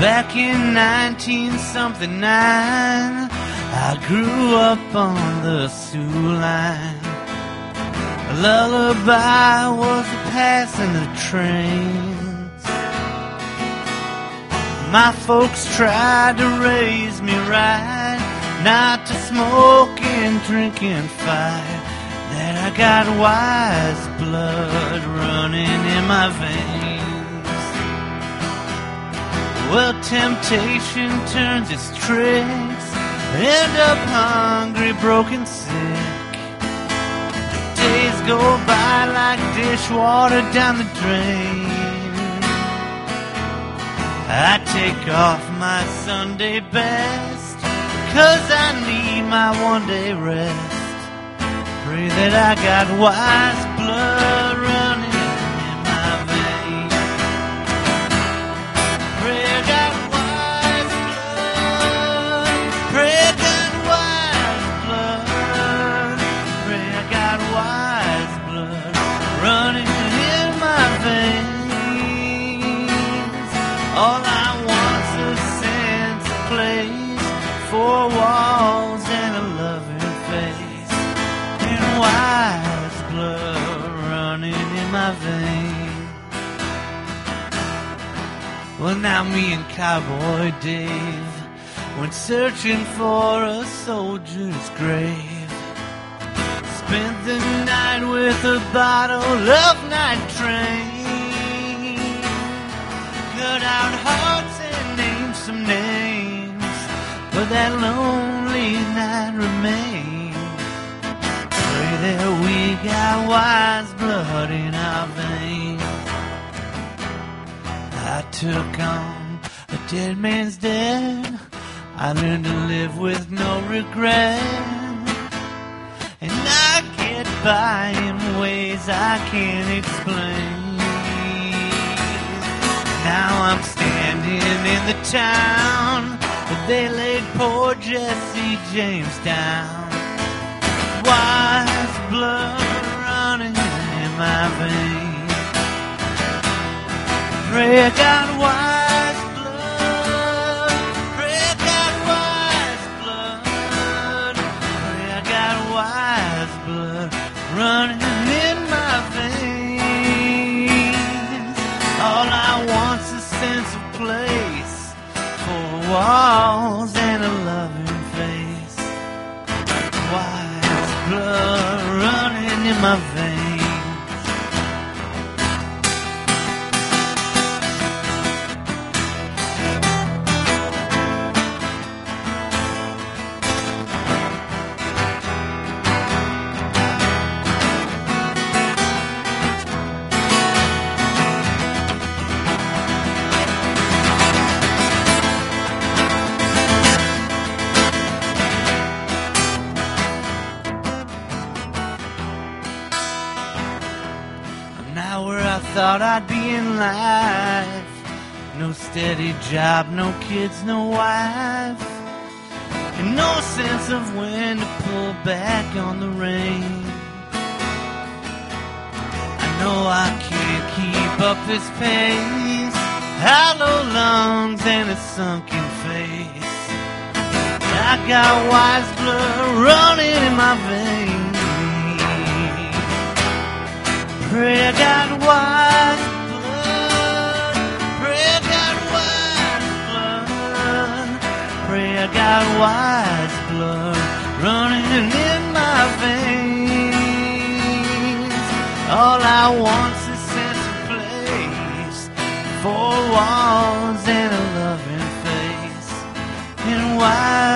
Back in 19 something nine, I grew up on the Soo Line. A lullaby was a passing the trains. My folks tried to raise me right, not to smoke and drink and fight. That I got wise blood running in my veins. Well, temptation turns its tricks. End up hungry, broken, sick. Days go by like dishwater down the drain. I take off my Sunday best, cause I need my one day rest. Pray that I got wise blood my veins. Well, now me and Cowboy Dave went searching for a soldier's grave. Spent the night with a bottle of night train. Cut out hearts and named some names, but that lonely night remains. That we got wise blood in our veins. I took on a dead man's dead. I learned to live with no regret. And I get by in ways I can't explain. Now I'm standing in the town that they laid poor Jesse James down. Wise blood running in my veins. Pray I got wise blood. Pray I got wise blood. Pray I got wise blood running in my veins. All I want's a sense of place, four walls my Where I thought I'd be in life. No steady job, no kids, no wife. And no sense of when to pull back on the rein. I know I can't keep up this pace. Hollow lungs and a sunken face. I got wise blood running in my veins. I got wise blood running in my veins. All I want's a sense of place, four walls and a loving face, and wise